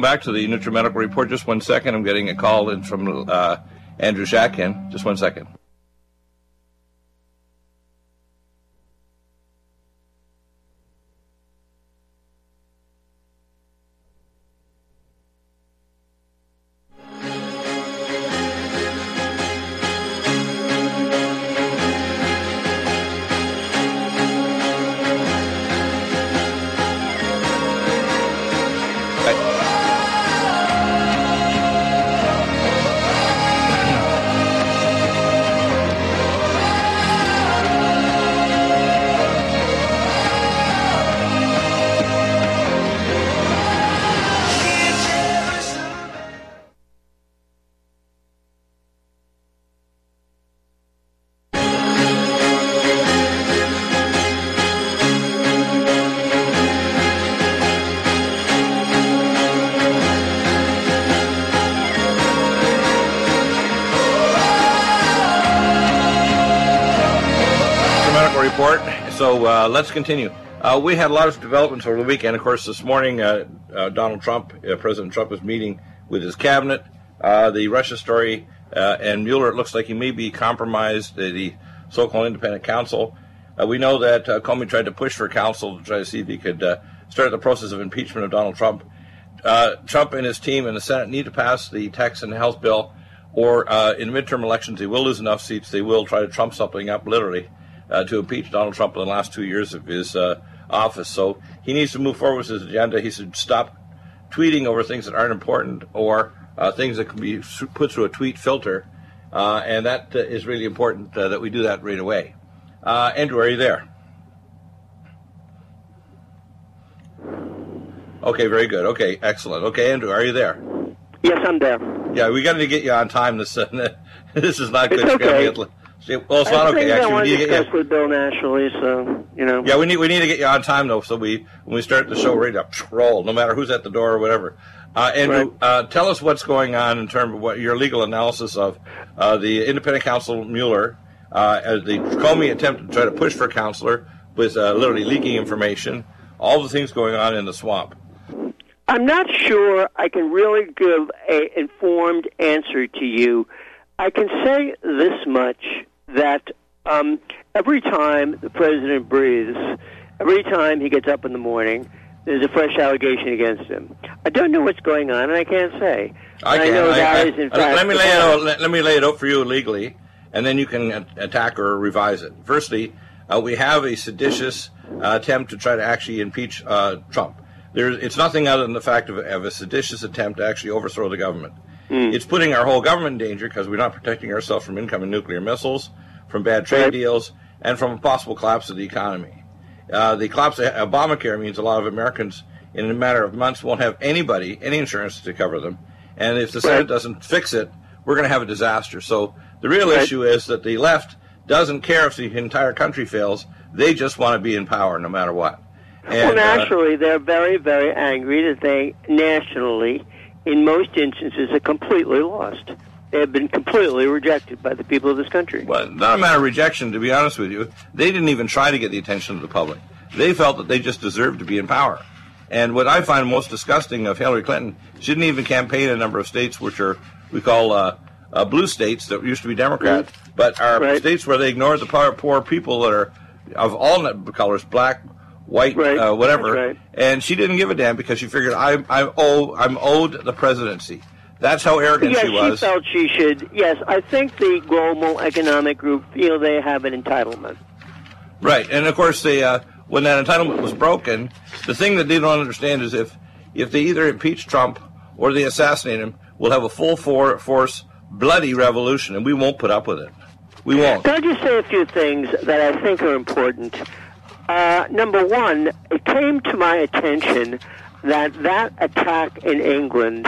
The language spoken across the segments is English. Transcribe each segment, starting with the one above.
Back to the NutriMedical Report. Just one second. I'm getting a call in from uh, Andrew Schatkin. Just one second. Uh, let's continue. Uh, we had a lot of developments over the weekend. Of course, this morning, uh, uh Donald Trump, uh, President Trump, is meeting with his cabinet. Uh, the Russia story and Mueller, it looks like he may be compromised. the so-called independent counsel. we know that Comey tried to push for counsel to try to see if he could start the process of impeachment of Donald Trump. Trump and his team in the Senate need to pass the tax and health bill, or in midterm elections, they will lose enough seats. They will try to trump something up, literally uh, to impeach Donald Trump in the last two years of his uh, office. So he needs to move forward with his agenda. He should stop tweeting over things that aren't important or uh, things that can be put through a tweet filter. Uh, and that uh, is really important uh, that we do that right away. Andrew, are you there? Okay, very good. Okay, excellent. Okay, Andrew, are you there? Yes, I'm there. Yeah, we got to get you on time. This this is not good. It's okay. Well, it's not okay. Actually, we need to get with Bill nationally, so you know. Yeah, we need we need to get you on time though, so we when we start the show, ready to roll, no matter who's at the door or whatever. Uh, Andrew, right. uh, tell us what's going on in terms of what your legal analysis of uh, the independent counsel Mueller, uh, as the Comey attempt to try to push for counselor with uh, literally leaking information, all the things going on in the swamp. I'm not sure I can really give an informed answer to you. I can say this much that um, every time the president breathes, every time he gets up in the morning, there's a fresh allegation against him. I don't know what's going on, and I can't say. I, can. I know I, that I, is in fact. Let me lay it out. Let, let, me lay it out for you legally, and then you can attack or revise it. Firstly, uh, we have a seditious uh, attempt to try to actually impeach uh, Trump. There's, it's nothing other than the fact of, of a seditious attempt to actually overthrow the government. Mm. It's putting our whole government in danger because we're not protecting ourselves from incoming nuclear missiles, from bad trade right. deals, and from a possible collapse of the economy. Uh, the collapse of Obamacare means a lot of Americans, in a matter of months, won't have anybody, any insurance to cover them. And if the Senate right. doesn't fix it, we're going to have a disaster. So the real right. issue is that the left doesn't care if the entire country fails. They just want to be in power no matter what. And, well, uh, naturally, uh, they're very, very angry that they nationally in most instances, are completely lost. They have been completely rejected by the people of this country. Well, not a matter of rejection, to be honest with you. They didn't even try to get the attention of the public. They felt that they just deserved to be in power. And what I find most disgusting of Hillary Clinton, she didn't even campaign in a number of states which are we call uh, uh, blue states that used to be Democrat, mm. but are right. states where they ignored the poor, poor people that are of all colors, black, white, right. uh, whatever. Right. And she didn't give a damn because she figured I'm I'm owe, I'm owed the presidency. That's how arrogant yes, she was. she felt she should. Yes, I think the global economic group feel they have an entitlement. Right, and of course, they, uh, when that entitlement was broken, the thing that they don't understand is if if they either impeach Trump or they assassinate him, we'll have a full for, force, bloody revolution, and we won't put up with it. We won't. Can I just say a few things that I think are important? Uh, number one, it came to my attention that that attack in England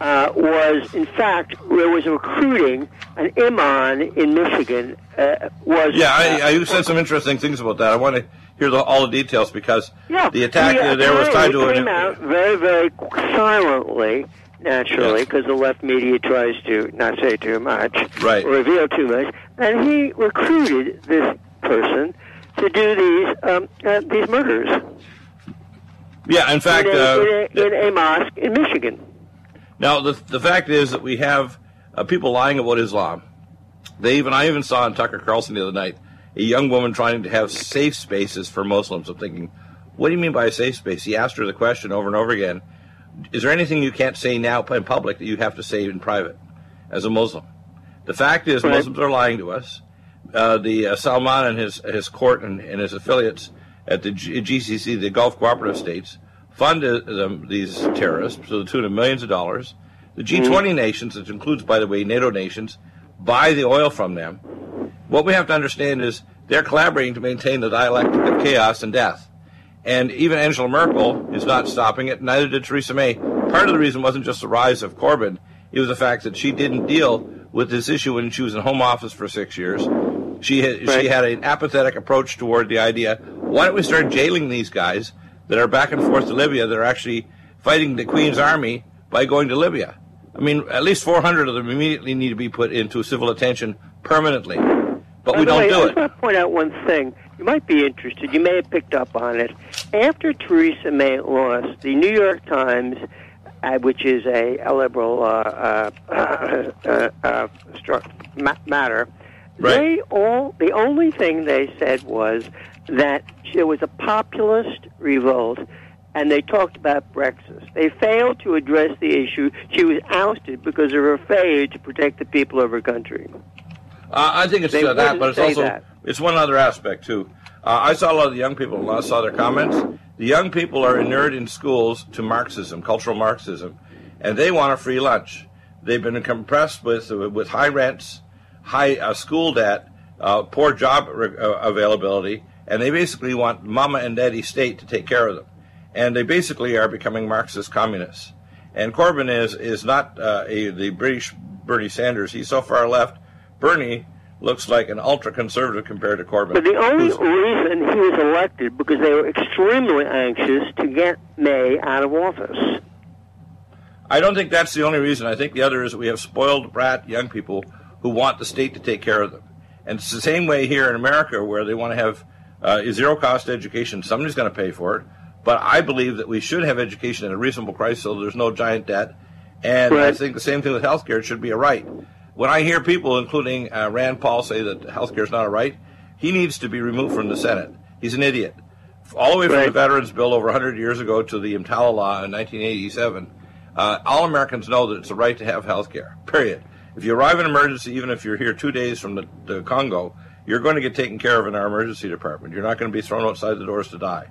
uh, was, in fact, there was recruiting an imam in Michigan. Uh, was yeah, I, I, said some interesting things about that. I want to hear the, all the details because yeah, the attack the, there was tied to it. came out very, very silently naturally, because yes. the left media tries to not say too much, right. reveal too much. And he recruited this person to do these um, uh, these murders. Yeah, in fact, in, a, uh, in, a, in a mosque in Michigan. Now, the, the fact is that we have uh, people lying about Islam. They even I even saw in Tucker Carlson the other night a young woman trying to have safe spaces for Muslims. I'm thinking, what do you mean by a safe space? He asked her the question over and over again. Is there anything you can't say now in public that you have to say in private as a Muslim? The fact is, right. Muslims are lying to us. Uh, the uh, Salman and his his court and, and his affiliates at the G- GCC, the Gulf Cooperative States, fund them, these terrorists to the tune of millions of dollars. The G20 mm-hmm. nations, which includes, by the way, NATO nations, buy the oil from them. What we have to understand is they're collaborating to maintain the dialectic of chaos and death. And even Angela Merkel is not stopping it, neither did Theresa May. Part of the reason wasn't just the rise of Corbyn, it was the fact that she didn't deal with this issue when she was in Home Office for six years. She had, right. she had an apathetic approach toward the idea why don't we start jailing these guys that are back and forth to Libya that are actually fighting the Queen's army by going to Libya? I mean, at least 400 of them immediately need to be put into civil attention permanently. But By we don't way, do I it. just want to point out one thing. You might be interested. You may have picked up on it. After Theresa May lost, the New York Times, uh, which is a, a liberal uh, uh, uh, uh matter, right. they all the only thing they said was that there was a populist revolt and they talked about Brexit. They failed to address the issue. She was ousted because of her failure to protect the people of her country. Uh, I think it's They that, but it's also that. it's one other aspect too. Uh, I saw a lot of the young people, and I saw their comments. The young people are inured in schools to Marxism, cultural Marxism, and they want a free lunch. They've been compressed with with high rents, high uh, school debt, uh, poor job re- uh, availability, and they basically want mama and daddy state to take care of them. And they basically are becoming Marxist communists. And Corbyn is is not uh, a, the British Bernie Sanders. He's so far left. Bernie looks like an ultra conservative compared to Corbyn. But the only reason he was elected because they were extremely anxious to get May out of office. I don't think that's the only reason. I think the other is we have spoiled brat young people who want the state to take care of them. And it's the same way here in America where they want to have uh, zero cost education. Somebody's going to pay for it. But I believe that we should have education at a reasonable price so there's no giant debt. And right. I think the same thing with healthcare. It should be a right. When I hear people, including uh, Rand Paul, say that healthcare is not a right, he needs to be removed from the Senate. He's an idiot. All the way from right. the Veterans Bill over 100 years ago to the EMTALA Law in 1987, uh, all Americans know that it's a right to have health care, period. If you arrive in emergency, even if you're here two days from the, the Congo, you're going to get taken care of in our emergency department. You're not going to be thrown outside the doors to die.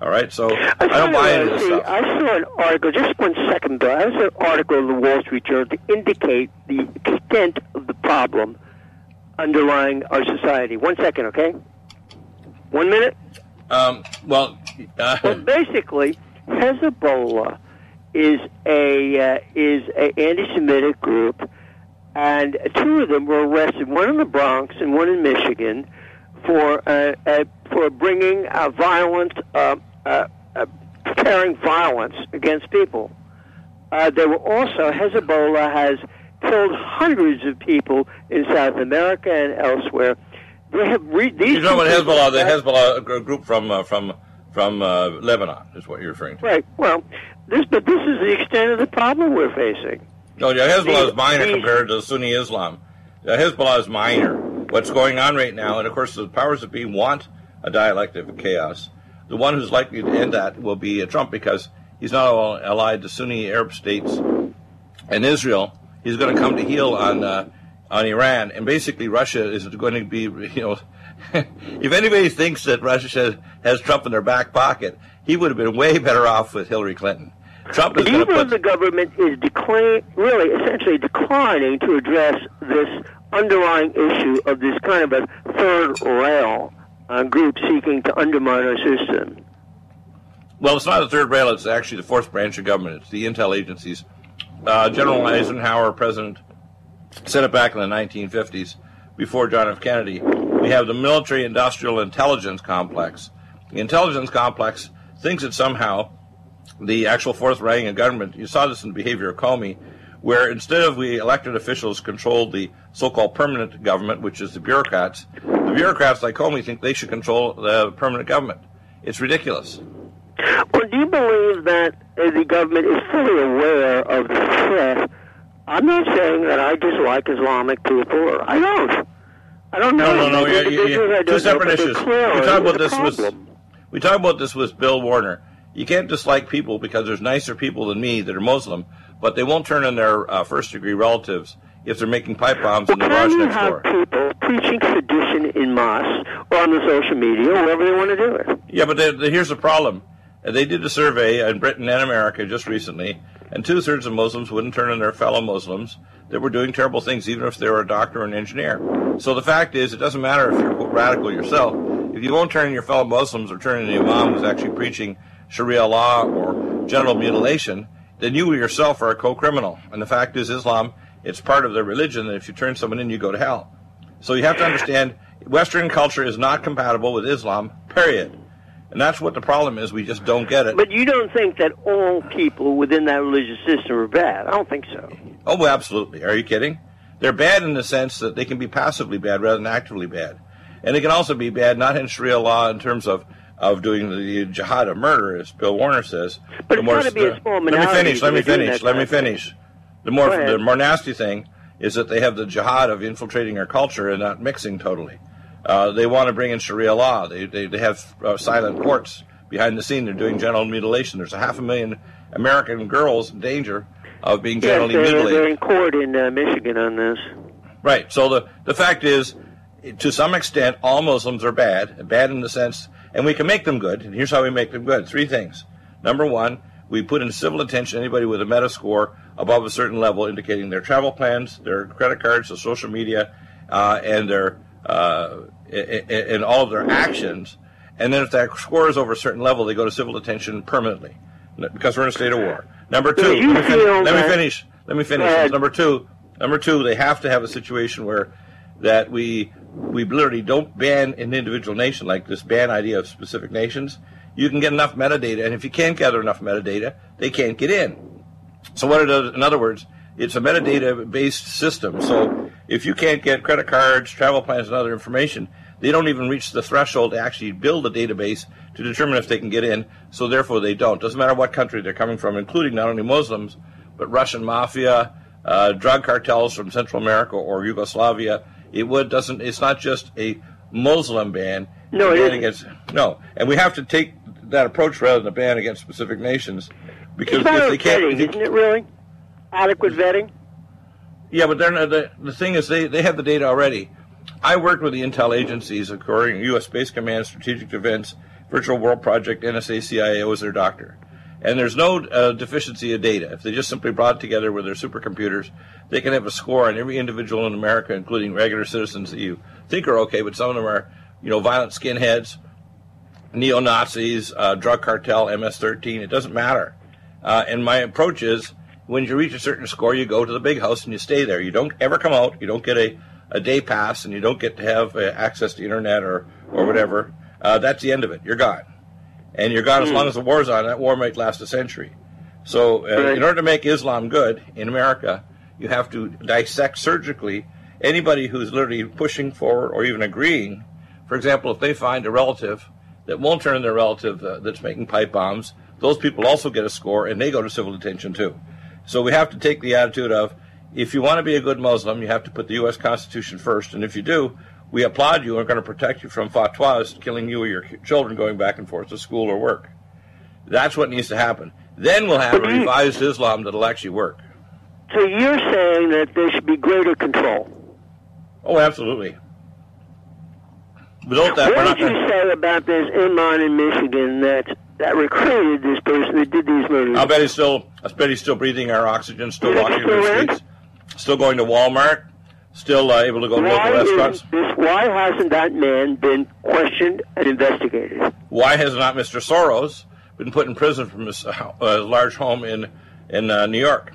All right, so I, I don't buy any of this stuff. I saw an article, just one second, Bill. I saw an article in the Wall Street Journal to indicate the extent of the problem underlying our society. One second, okay? One minute? Um, well, uh, Well, basically, Hezbollah is a uh, is a anti-Semitic group, and two of them were arrested. One in the Bronx and one in Michigan for uh, uh, for bringing uh, violent, uh, uh, uh, preparing violence against people. Uh, there were also Hezbollah has killed hundreds of people in South America and elsewhere. They have re- these. you're talking about Hezbollah, the Hezbollah group from uh, from from uh, Lebanon, is what you're referring to. Right. Well, this but this is the extent of the problem we're facing. No, yeah, Hezbollah is minor these- compared to Sunni Islam. Hezbollah is minor. What's going on right now, and of course, the powers that be want a dialectic of chaos. The one who's likely to end that will be Trump because he's not all allied to Sunni Arab states and Israel. He's going to come to heel on uh, on Iran, and basically Russia is going to be, you know, if anybody thinks that Russia has Trump in their back pocket, he would have been way better off with Hillary Clinton. Trump is But going even put the government is decline, really essentially declining to address this underlying issue of this kind of a third rail uh, group seeking to undermine our system. Well, it's not the third rail; it's actually the fourth branch of government. It's the intel agencies. Uh, General Eisenhower, President, said it back in the 1950s, before John F. Kennedy. We have the military-industrial intelligence complex. The intelligence complex thinks that somehow the actual fourth rank of government. You saw this in the behavior of Comey, where instead of we elected officials control the so-called permanent government, which is the bureaucrats, the bureaucrats like Comey think they should control the permanent government. It's ridiculous. Well, do you believe that the government is fully aware of the threat? I'm not saying that I dislike Islamic people. Or I don't. I don't know. No, no, no. Yeah, yeah, yeah. Two separate issues. We talked about the this with we talked about this with Bill Warner. You can't dislike people because there's nicer people than me that are Muslim, but they won't turn on their uh, first degree relatives if they're making pipe bombs in the Can garage you next have door. people preaching sedition in mosques or on the social media, wherever they want to do it? Yeah, but they, they, here's the problem. They did a survey in Britain and America just recently, and two thirds of Muslims wouldn't turn on their fellow Muslims that were doing terrible things, even if they were a doctor or an engineer. So the fact is, it doesn't matter if you're radical yourself. If you won't turn on your fellow Muslims or turn on the imam who's actually preaching Sharia law or genital mutilation, then you yourself are a co-criminal. And the fact is, Islam, it's part of their religion, that if you turn someone in, you go to hell. So you have to understand, Western culture is not compatible with Islam, period. And that's what the problem is. We just don't get it. But you don't think that all people within that religious system are bad? I don't think so. Oh, well, absolutely. Are you kidding? They're bad in the sense that they can be passively bad rather than actively bad. And they can also be bad not in Sharia law in terms of, of doing the jihad of murder, as Bill Warner says. But The it's more- gotta be a small Let me finish. Let me that are doing finish. Let me kind of thing. finish. The more the more nasty thing is that they have the jihad of infiltrating our culture and not mixing totally. Uh, they want to bring in Sharia law. They they, they have uh, silent courts behind the scene. They're doing genital mutilation. There's a half a million American girls in danger of being Yes, genitally they're, mutilated. they're in court in uh, Michigan on this. Right. So the the fact is, to some extent, all Muslims are bad. Bad in the sense, and we can make them good. And here's how we make them good: three things. Number one, we put in civil detention anybody with a meta score above a certain level, indicating their travel plans, their credit cards, their social media, uh, and their uh, and all of their actions. And then if that score is over a certain level, they go to civil detention permanently because we're in a state of war. Number two, let me, fin- let me finish. Let me finish. Number two, number two, they have to have a situation where that we we literally don't ban an individual nation like this ban idea of specific nations. You can get enough metadata, and if you can't gather enough metadata, they can't get in. So what it does, in other words, it's a metadata-based system. So if you can't get credit cards, travel plans, and other information, they don't even reach the threshold to actually build a database to determine if they can get in. So therefore, they don't. Doesn't matter what country they're coming from, including not only Muslims, but Russian mafia, uh, drug cartels from Central America or Yugoslavia. It would doesn't. It's not just a Muslim ban. No, It's a it ban against no, and we have to take that approach rather than a ban against specific nations, because It's matter if they can't, vetting, isn't it really? Adequate vetting? yeah, but they're not, the the thing is they they have the data already. I worked with the intel agencies, according U.S. Space Command, Strategic Defense, Virtual World Project, NSA, CIA was their doctor. And there's no uh, deficiency of data. If they just simply brought together with their supercomputers, they can have a score on every individual in America, including regular citizens that you think are okay, but some of them are, you know, violent skinheads, neo Nazis, uh, drug cartel, MS-13. It doesn't matter. Uh, and my approach is, when you reach a certain score, you go to the big house and you stay there. You don't ever come out. You don't get a, a day pass, and you don't get to have uh, access to internet or or whatever. Uh, that's the end of it. You're gone, and you're gone as long as the war's on. That war might last a century. So, uh, Right. in order to make Islam good in America, you have to dissect surgically anybody who's literally pushing for or even agreeing. For example, if they find a relative that won't turn their relative uh, that's making pipe bombs, those people also get a score and they go to civil detention too. So we have to take the attitude of if you want to be a good Muslim, you have to put the U.S. Constitution first, and if you do, we applaud you and are going to protect you from fatwas killing you or your children going back and forth to school or work. That's what needs to happen. Then we'll have a you- revised Islam that'll actually work. So you're saying that there should be greater control. Oh, absolutely. Without that, What not did you say about this imam in Michigan that that recruited this person that did these murders? I'll bet he's still. I bet he's still breathing our oxygen, still walking the streets, still going to Walmart, still uh, able to go to why local restaurants. is? Why hasn't that man been questioned and investigated? Why has not Mr. Soros been put in prison from his uh, uh, large home in in uh, New York?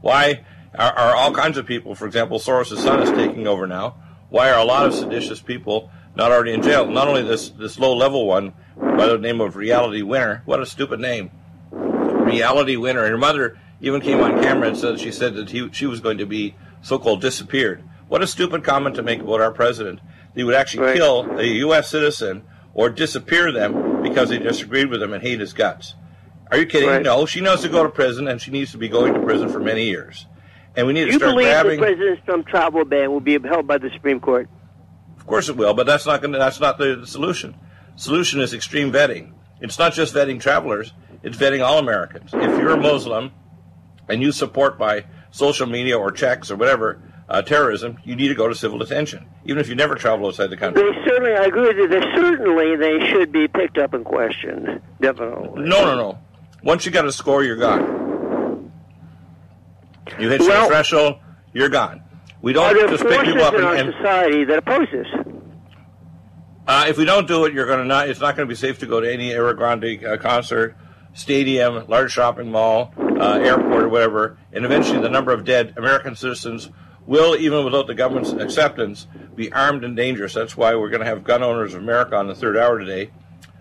Why are, are all kinds of people, for example, Soros' son is taking over now? Why are a lot of seditious people not already in jail? Not only this this low level one by the name of Reality Winner. What a stupid name. Reality Winner. And her mother even came on camera and said she said that he, she was going to be so-called disappeared. What a stupid comment to make about our president. He would actually Right. kill a U.S. citizen or disappear them because they disagreed with him and hate his guts. Are you kidding? Right. No, she knows to go to prison, and she needs to be going to prison for many years. And we need to You start believe grabbing. the President Trump travel ban will be upheld by the Supreme Court? Of course it will, but that's not going. That's not the solution. Solution is extreme vetting. It's not just vetting travelers; it's vetting all Americans. If you're a Muslim and you support by social media or checks or whatever uh, terrorism, you need to go to civil detention, even if you never travel outside the country. They certainly, I agree with you. They certainly they should be picked up and questioned. Definitely. No, no, no. Once you got a score, you're gone. You hit your threshold, you're gone. We don't just pick people up in and, our and society that oppose this? Uh, if we don't do it, you're going to not. It's not going to be safe to go to any Ariana Grande uh, concert, stadium, large shopping mall, uh, airport, or whatever. And eventually, the number of dead American citizens will, even without the government's acceptance, be armed and dangerous. That's why we're going to have Gun Owners of America on the third hour today,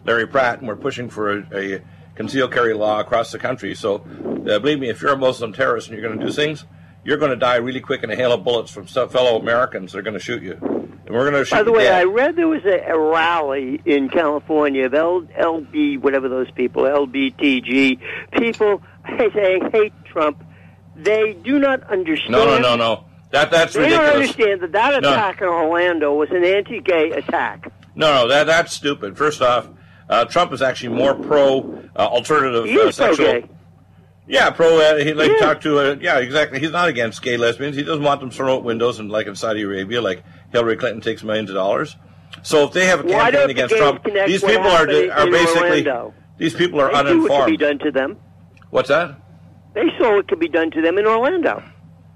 Larry Pratt, and we're pushing for a, a concealed carry law across the country. So, uh, believe me, if you're a Muslim terrorist and you're going to do things, you're going to die really quick in a hail of bullets from fellow Americans. They're going to shoot you, and we're going to By the way. I read there was a, a rally in California of L, LB, whatever those people, LBTG people saying hate Trump. They do not understand. No, no, no, no. That that's They ridiculous. don't understand that that No. attack in Orlando was an anti-gay attack. No, no, that that's stupid. First off, uh, Trump is actually more pro uh, alternative uh, sexual. Yeah, pro. Uh, he like Yeah. talk to. Uh, yeah, exactly. He's not against gay lesbians. He doesn't want them thrown out windows and like in Saudi Arabia, like Hillary Clinton takes millions of dollars. So if they have a campaign the against gays Trump, these people are are basically Orlando? these people are They see what be uninformed. done to them. What's that? They saw what could be done to them in Orlando.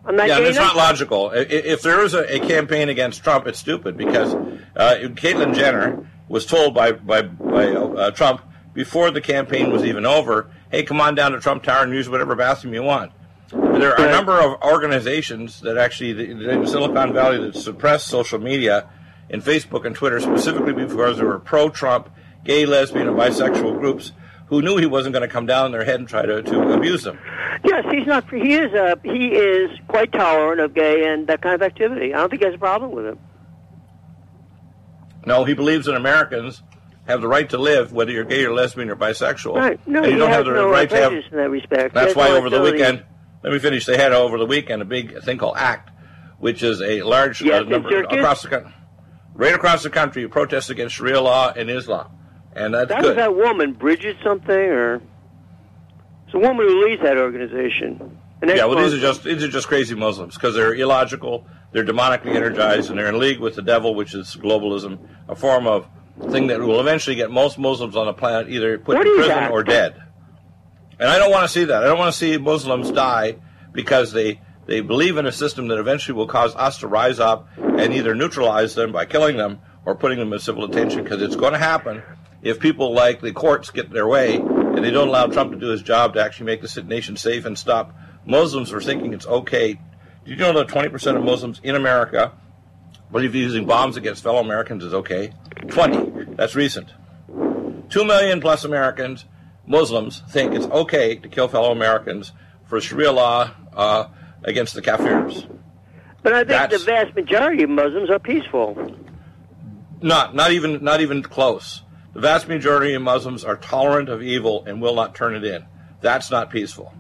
That Yeah, it's not logical. If there is a, a campaign against Trump, it's stupid because uh, Caitlyn Jenner was told by by, by uh, Trump before the campaign was even over, "Hey, come on down to Trump Tower and use whatever bathroom you want." There are a number of organizations that actually in Silicon Valley that suppress social media and Facebook and Twitter specifically because they were pro-Trump, gay, lesbian, and bisexual groups who knew he wasn't going to come down on their head and try to, to abuse them. Yes, he's not. He is. Uh, he is quite tolerant of gay and that kind of activity. I don't think he has a problem with it. No, he believes in Americans have the right to live, whether you're gay or lesbian or bisexual. Right. No, and you don't have the no right to have. in that respect. That's why no over the weekend, let me finish. They had over the weekend a big thing called ACT, which is a large Yes, uh, number across the country, right across the country, protests against Sharia law and Islam, and that's That was good. that woman, Bridget something, or it's a woman who leads that organization. Yeah, well, these are just these are just crazy Muslims because they're illogical, they're demonically energized, and they're in league with the devil, which is globalism, a form of thing that will eventually get most Muslims on the planet either put What in prison that? or dead. And I don't want to see that. I don't want to see Muslims die because they they believe in a system that eventually will cause us to rise up and either neutralize them by killing them or putting them in civil detention because it's going to happen if people like the courts get their way and they don't allow Trump to do his job to actually make the nation safe and stop Muslims from thinking it's okay. Do you know that 20% of Muslims in America believe using bombs against fellow Americans is okay? 20. That's recent. 2 million plus Americans, Muslims, think it's okay to kill fellow Americans for Sharia law uh, against the Kafirs. But I think that's- the vast majority of Muslims are peaceful. Not, not even, not even close. The vast majority of Muslims are tolerant of evil and will not turn it in. That's not peaceful.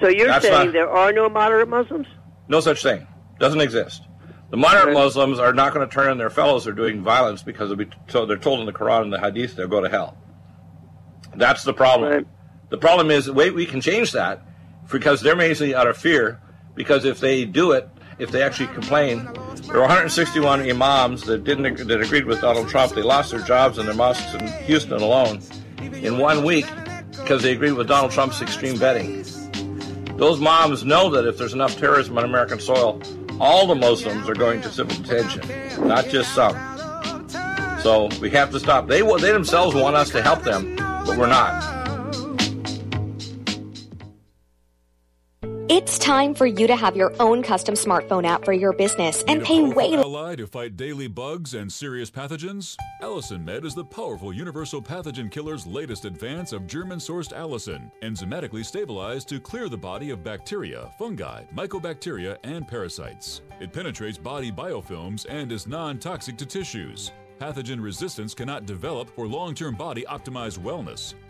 So you're That's saying not- there are no moderate Muslims? No such thing. Doesn't exist. The moderate. Muslims are not going to turn on their fellows who are doing violence because they'll be so they're told in the Quran and the Hadith they'll go to hell. That's the problem. Right. The problem is, wait, we can change that because they're mainly out of fear. Because if they do it, if they actually complain, there were 161 imams that didn't that agreed with Donald Trump. They lost their jobs in their mosques in Houston alone in one week because they agreed with Donald Trump's extreme vetting. Those moms know that if there's enough terrorism on American soil, all the Muslims are going to civil detention, not just some. So we have to stop. They they themselves want us to help them, but we're not. It's time for you to have your own custom smartphone app for your business and pay way ally to fight daily bugs and serious pathogens? Allison Med is the powerful universal pathogen killer's latest advance of German-sourced Allicin, enzymatically stabilized to clear the body of bacteria, fungi, mycobacteria, and parasites. It penetrates body biofilms and is non-toxic to tissues. Pathogen resistance cannot develop for long-term body optimized wellness.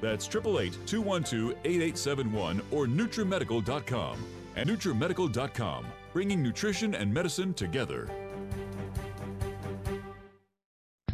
That's 888 212 8871 or NutriMedical.com. And NutriMedical.com, bringing nutrition and medicine together.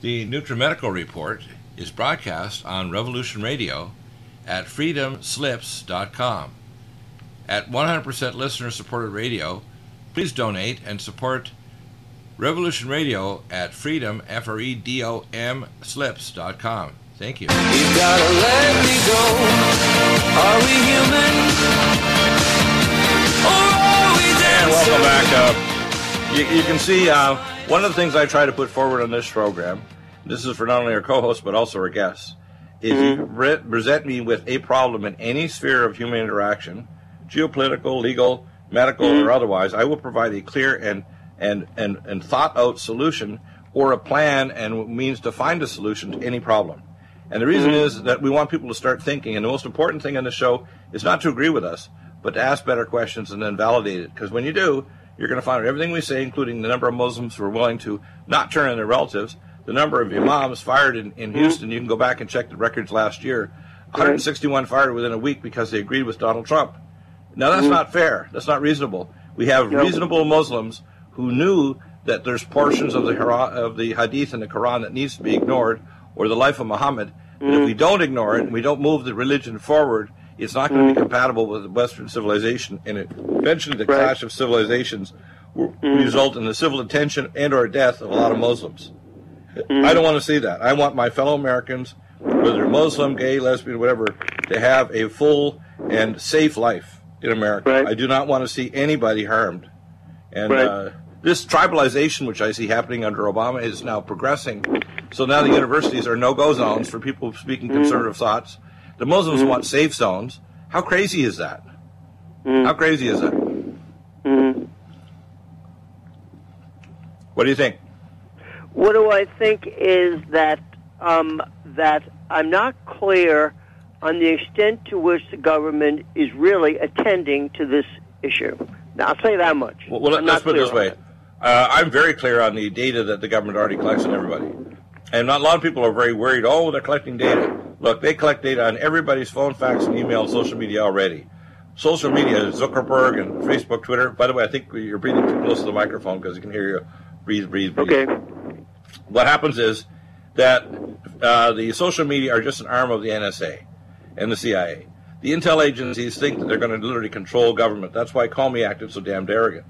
The NutriMedical Report is broadcast on Revolution Radio at freedomslips.com. At 100% listener supported radio, please donate and support Revolution Radio at freedom, F R E D O M, slips.com. Thank you. You gotta let me go. Are we human? Or are we And dancing? welcome back. Uh, you, you can see uh, one of the things I try to put forward on this program, this is for not only our co hosts but also our guests, is you re- present me with a problem in any sphere of human interaction, geopolitical, legal, medical, mm-hmm. or otherwise. I will provide a clear and, and, and, and thought out solution or a plan and means to find a solution to any problem. And the reason mm-hmm. is that we want people to start thinking. And the most important thing on the show is not to agree with us, but to ask better questions and then validate it. Because when you do, you're going to find everything we say, including the number of Muslims who are willing to not turn in their relatives, the number of imams fired in, in mm-hmm. Houston. You can go back and check the records last year. 161 fired within a week because they agreed with Donald Trump. Now that's mm-hmm. not fair. That's not reasonable. We have reasonable Muslims who knew that there's portions of the of the Hadith and the Quran that needs to be ignored, or the life of Muhammad. And if mm-hmm. we don't ignore it and we don't move the religion forward, it's not going to be mm-hmm. compatible with Western civilization. And it, eventually, the clash of civilizations will mm-hmm. result in the civil detention and/or death of a lot of Muslims. Mm-hmm. I don't want to see that. I want my fellow Americans, whether Muslim, gay, lesbian, whatever, to have a full and safe life in America. Right. I do not want to see anybody harmed. And Right. uh, this tribalization, which I see happening under Obama, is now progressing. So now the universities are no-go zones for people speaking conservative thoughts. The Muslims want safe zones. How crazy is that? How crazy is that? What do you think? What do I think is that um, that I'm not clear on the extent to which the government is really attending to this issue. Now, I'll say that much. Well, well let's put it this way. Uh, I'm very clear on the data that the government already collects on everybody. And not, a lot of people are very worried, oh, they're collecting data. Look, they collect data on everybody's phone, fax, and email, and social media already. Social media, Zuckerberg and Facebook, Twitter. By the way, I think you're breathing too close to the microphone because you can hear you breathe, breathe, breathe. Okay. What happens is that uh, the social media are just an arm of the NSA and the CIA. The intel agencies think that they're going to literally control government. That's why Call Comey acted so damned arrogant.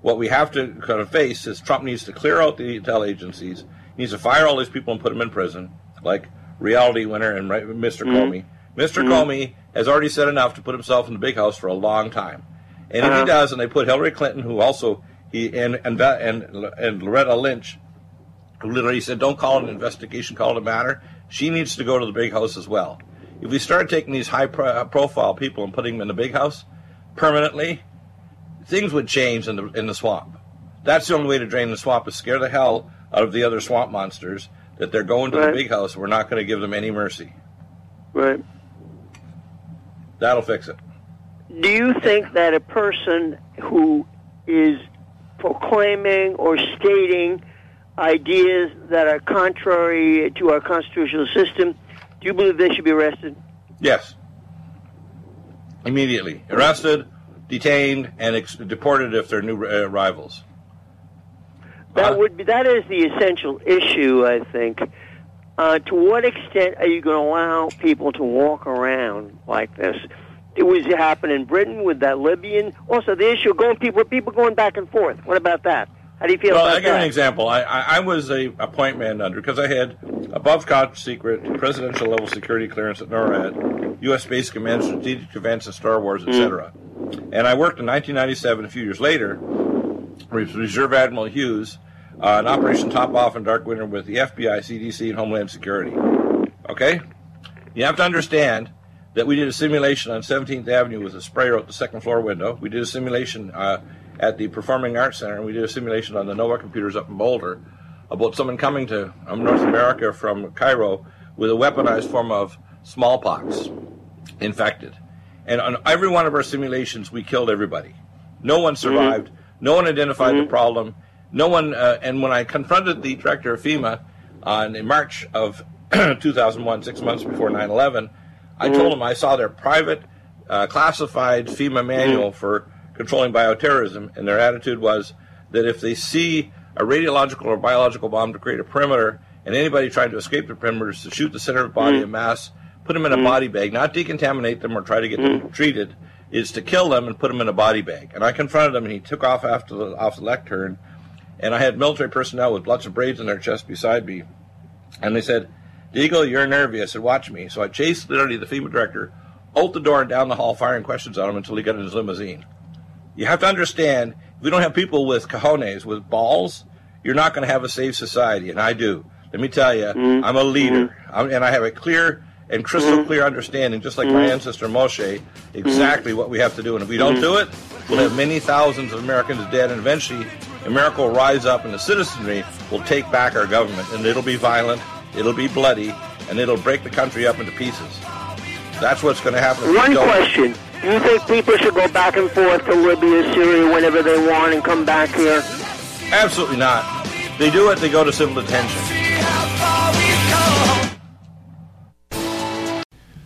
What we have to kind of face is Trump needs to clear out the intel agencies. He needs to fire all these people and put them in prison, like Reality Winner and Mr. Mm-hmm. Comey. mister mm-hmm. Comey has already said enough to put himself in the big house for a long time. And uh-huh. if he uh-huh. does, and they put Hillary Clinton, who also he and and and, and Loretta Lynch, who literally said, "Don't call it an investigation, call it a matter." She needs to go to the big house as well. If we start taking these high-profile people and putting them in the big house permanently, things would change in the in the swamp. That's the only way to drain the swamp is scare the hell out of the other swamp monsters that they're going to right. the big house. We're not going to give them any mercy. Right. That'll fix it. Do you think that a person who is proclaiming or stating ideas that are contrary to our constitutional system, do you believe they should be arrested? Yes. Immediately. Arrested, detained, and ex- deported if they're new uh, rivals. That uh, would be that is the essential issue, I think. Uh, to what extent are you going to allow people to walk around like this? It was happening in Britain with that Libyan. Also, the issue of going people people going back and forth. What about that? How do you feel about that? well, I'll give you an example. I, I, I was a, a point man under because I had above top secret presidential level security clearance at NORAD, U.S. Space Command, strategic events and Star Wars, etc. Mm. And I worked in 1997. A few years later, Reserve Admiral Hughes, uh, an Operation TOPOFF in Dark Winter with the FBI, CDC, and Homeland Security. Okay, you have to understand that we did a simulation on 17th Avenue with a sprayer out the second floor window. We did a simulation uh, at the Performing Arts Center, and we did a simulation on the Nova computers up in Boulder about someone coming to um, North America from Cairo with a weaponized form of smallpox, infected. And on every one of our simulations, we killed everybody. No one survived. Mm-hmm. No one identified mm-hmm. the problem. No one. Uh, and when I confronted the director of FEMA on in March of 2001, six months before 9/11, I mm-hmm. told him I saw their private, uh, classified FEMA manual mm-hmm. for controlling bioterrorism, and their attitude was that if they see a radiological or biological bomb to create a perimeter, and anybody trying to escape the perimeter is to shoot the center of body mm. mass, put them in a body bag, not decontaminate them or try to get them treated, is to kill them and put them in a body bag. And I confronted him, and he took off after the, off the lectern, and I had military personnel with lots of braids in their chest beside me, and they said, Deagle, you're nervy. I said, watch me. So I chased literally the FEMA director out the door and down the hall, firing questions on him until he got in his limousine. You have to understand, if we don't have people with cojones, with balls, you're not going to have a safe society, and I do. Let me tell you, mm-hmm. I'm a leader, mm-hmm. I'm, and I have a clear and crystal mm-hmm. clear understanding, just like my mm-hmm. ancestor Moshe, exactly what we have to do. And if we don't do it, we'll have many thousands of Americans dead, and eventually America will rise up, and the citizenry will take back our government, and it'll be violent, it'll be bloody, and it'll break the country up into pieces. That's what's going to happen. One question. Do you think people should go back and forth to Libya, Syria, whenever they want and come back here? Absolutely not. They do it, they go to civil detention.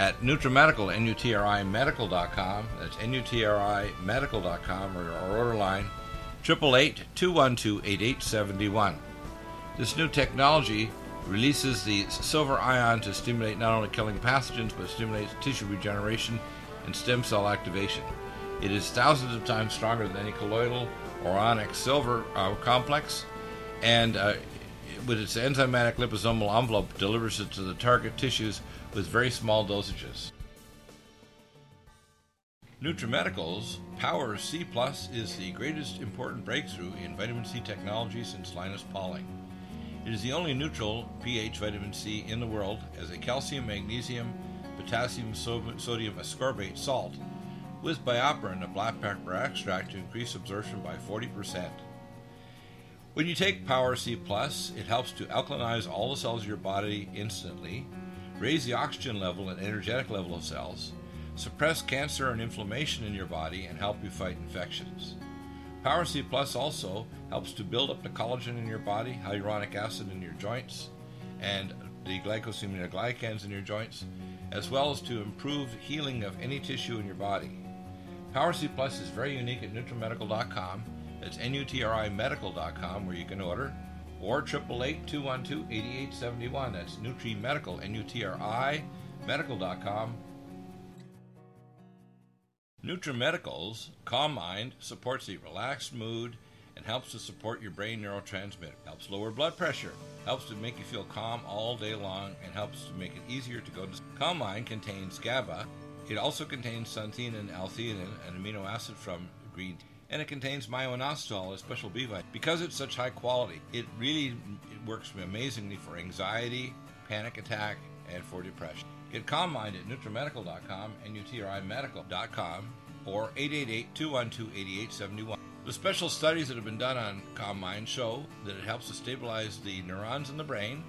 at NutriMedical, N-U-T-R-I Medical.com. That's N-U-T-R-I Medical.com, or our order line, 888-212-8871. This new technology releases the silver ion to stimulate not only killing pathogens, but stimulates tissue regeneration and stem cell activation. It is thousands of times stronger than any colloidal or ionic silver uh, complex, and uh, with its enzymatic liposomal envelope, delivers it to the target tissues with very small dosages. Nutrimedical's Power C Plus is the greatest important breakthrough in vitamin C technology since Linus Pauling. It is the only neutral pH vitamin C in the world as a calcium, magnesium, potassium, sodium ascorbate salt with BioPerine, a black pepper extract, to increase absorption by 40%. When you take Power C Plus, it helps to alkalinize all the cells of your body instantly, raise the oxygen level and energetic level of cells, suppress cancer and inflammation in your body, and help you fight infections. Power C Plus also helps to build up the collagen in your body, hyaluronic acid in your joints, and the glycosaminoglycans in your joints, as well as to improve healing of any tissue in your body. Power C Plus is very unique at NutriMedical.com. That's N-U-T-R-I Medical.com where you can order, or 888-212-8871. That's NutriMedical, N-U-T-R-I Medical.com. NutriMedical's Calm Mind supports a relaxed mood and helps to support your brain neurotransmitter, helps lower blood pressure, helps to make you feel calm all day long, and helps to make it easier to go to sleep. Calm Mind contains GABA. It also contains xanthine and L-theanine, an amino acid from green tea. And it contains myo-inositol, a special B vitamin. Because it's such high quality, it really it works amazingly for anxiety, panic attack, and for depression. Get Calm Mind at NutriMedical.com and UTRIMedical.com or 888-212-8871. The special studies that have been done on Calm Mind show that it helps to stabilize the neurons in the brain,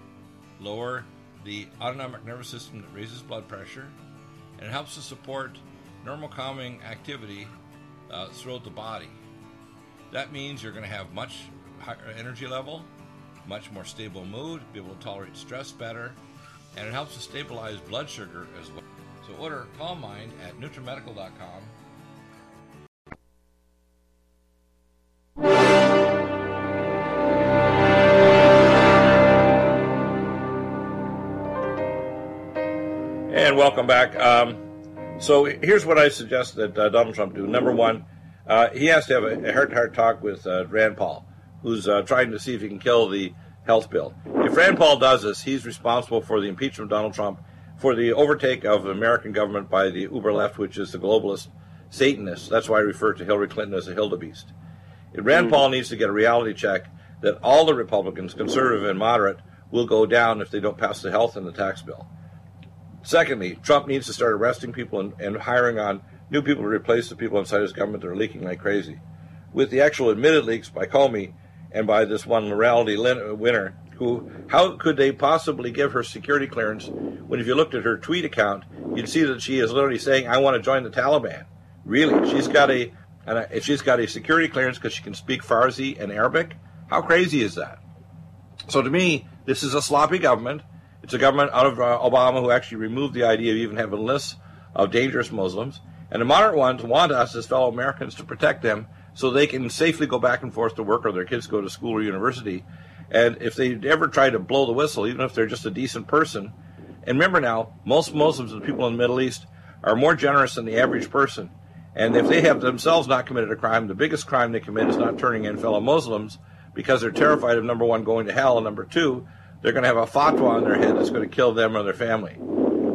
lower the autonomic nervous system that raises blood pressure, and it helps to support normal calming activity uh, throughout the body. That means you're going to have much higher energy level, much more stable mood, be able to tolerate stress better, and it helps to stabilize blood sugar as well. So order Calm Mind at NutriMedical.com And welcome back. Um, so here's what I suggest that uh, Donald Trump do. Number one, uh, he has to have a heart-to-heart talk with uh, Rand Paul, who's uh, trying to see if he can kill the health bill. If Rand Paul does this, he's responsible for the impeachment of Donald Trump, for the overtake of the American government by the uber left, which is the globalist Satanists. That's why I refer to Hillary Clinton as a Hildebeest. And Rand mm. Paul needs to get a reality check that all the Republicans, conservative and moderate, will go down if they don't pass the health and the tax bill. Secondly, Trump needs to start arresting people and, and hiring on new people to replace the people inside his government that are leaking like crazy. With the actual admitted leaks by Comey and by this one morality uh, winner, who, how could they possibly give her security clearance when if you looked at her tweet account, you'd see that she is literally saying, I want to join the Taliban. Really? She's got a, and she's got a security clearance because she can speak Farsi and Arabic, how crazy is that? So to me, this is a sloppy government. It's a government out of uh, Obama who actually removed the idea of even having lists of dangerous Muslims. And the moderate ones want us as fellow Americans to protect them so they can safely go back and forth to work or their kids go to school or university. And if they ever try to blow the whistle, even if they're just a decent person, and remember now, most Muslims and people in the Middle East are more generous than the average person. And if they have themselves not committed a crime, the biggest crime they commit is not turning in fellow Muslims because they're terrified of number one, going to hell, and number two, they're going to have a fatwa on their head that's going to kill them or their family.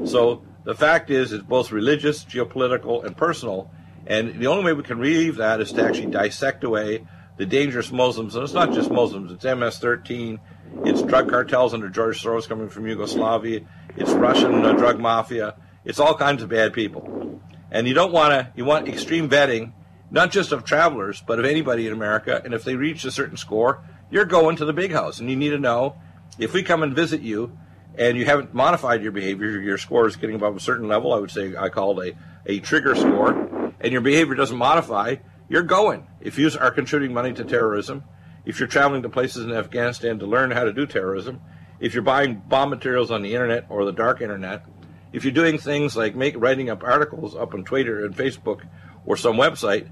So the fact is, it's both religious, geopolitical, and personal. And the only way we can relieve that is to actually dissect away the dangerous Muslims. And it's not just Muslims, it's MS 13, it's drug cartels under George Soros coming from Yugoslavia, it's Russian uh, drug mafia, it's all kinds of bad people. And you don't want to, you want extreme vetting, not just of travelers, but of anybody in America. And if they reach a certain score, you're going to the big house. And you need to know if we come and visit you and you haven't modified your behavior, your score is getting above a certain level, I would say I call it a, a trigger score, and your behavior doesn't modify, you're going. If you are contributing money to terrorism, if you're traveling to places in Afghanistan to learn how to do terrorism, if you're buying bomb materials on the internet or the dark internet, if you're doing things like make, writing up articles up on Twitter and Facebook or some website,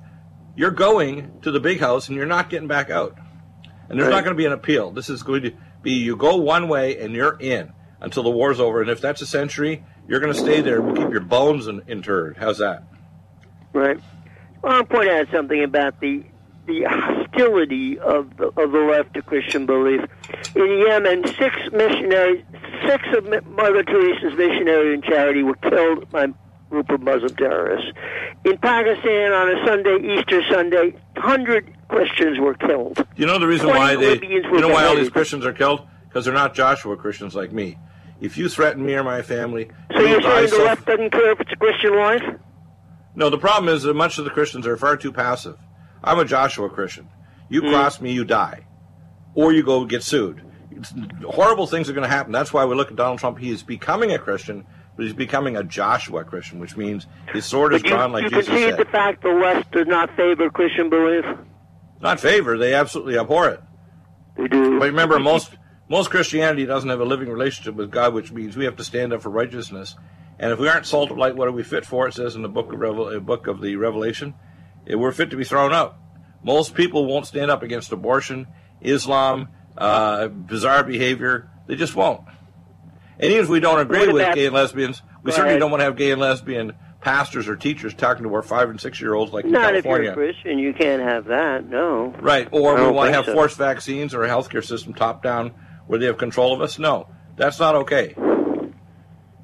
you're going to the big house and you're not getting back out. And there's right. not going to be an appeal. This is going to be you go one way and you're in until the war's over. And if that's a century, you're going to stay there. We'll keep your bones in, interred. How's that? Right. Well, I'll point out something about the the hostility of the, of the left to Christian belief. In Yemen, six missionaries, six of Mother Teresa's missionary and charity were killed by group of Muslim terrorists. In Pakistan, on a Sunday, Easter Sunday, hundred Christians were killed. You know the reason why they, you know why all these Christians are killed? Because they're not Joshua Christians like me. If you threaten me or my family, so you're saying the left doesn't care if it's a Christian wife? No, the problem is that much of the Christians are far too passive. I'm a Joshua Christian. You mm. cross me, you die, or you go get sued. It's, horrible things are going to happen. That's why we look at Donald Trump. He is becoming a Christian, but he's becoming a Joshua Christian, which means his sword is you, drawn like you Jesus concede said. the fact the West does not favor Christian belief. Not favor; they absolutely abhor it. They do. But remember, most most Christianity doesn't have a living relationship with God, which means we have to stand up for righteousness. And if we aren't salt of light, what are we fit for? It says in the book of Revel- uh, book of the Revelation, eh, we're fit to be thrown out. Most people won't stand up against abortion, Islam, uh, bizarre behavior. They just won't. And even if we don't agree with gay and lesbians, we certainly don't want to have gay and lesbian pastors or teachers talking to our five and six year olds like in Not if you're a Christian, you can't have that. No. Right. Or we want to have so. forced vaccines or a healthcare system top down where they have control of us. No, that's not okay.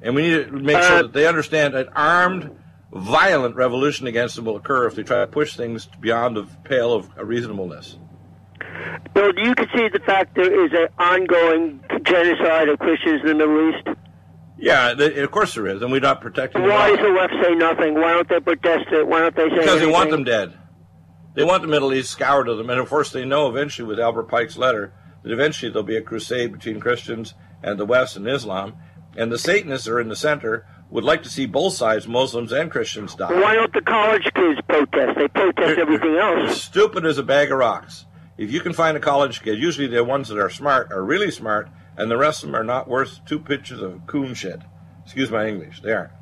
And we need to make Uh, sure that they understand an armed, violent revolution against them will occur if they try to push things beyond the pale of reasonableness. Bill, do you concede the fact there is an ongoing genocide of Christians in the Middle East? Yeah, th- of course there is, and we're not protecting them. Why does the left say nothing? Why don't they protest it? Why don't they say Because they want them dead. They want the Middle East scoured of them, and of course they know eventually with Albert Pike's letter that eventually there'll be a crusade between Christians and the West and Islam, and the Satanists are in the center would like to see both sides, Muslims and Christians, die. Why don't the college kids protest? They protest everything else. Stupid as a bag of rocks. If you can find a college kid, usually the ones that are smart are really smart, and the rest of them are not worth two pitches of coon shit. Excuse my English. They aren't.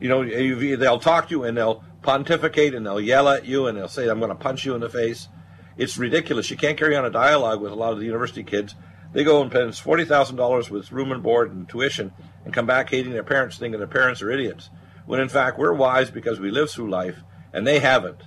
You know, they'll talk to you and they'll pontificate and they'll yell at you and they'll say, I'm going to punch you in the face. It's ridiculous. You can't carry on a dialogue with a lot of the university kids. They go and spend $40,000 with room and board and tuition and come back hating their parents, thinking their parents are idiots. When in fact, we're wise because we live through life and they haven't.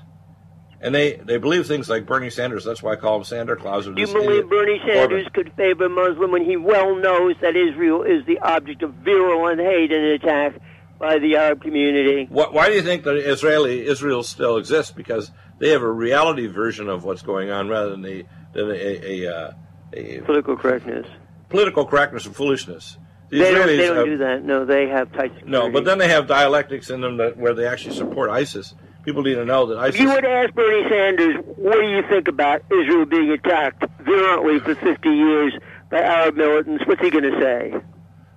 And they, they believe things like Bernie Sanders. That's why I call him Santa Claus. Do you believe Bernie Sanders Corbyn. could favor Muslim when he well knows that Israel is the object of virulent hate and attack by the Arab community? Why, why do you think that Israeli Israel still exists? Because they have a reality version of what's going on rather than a than a, a, uh, a Political correctness. political correctness and foolishness. The They don't, they don't have- do that. No, they have tight security. No, but then they have dialectics in them that where they actually support ISIS. People need to know that If ISIS. you would ask Bernie Sanders, what do you think about Israel being attacked virulently for 50 years by Arab militants, what's he going to say?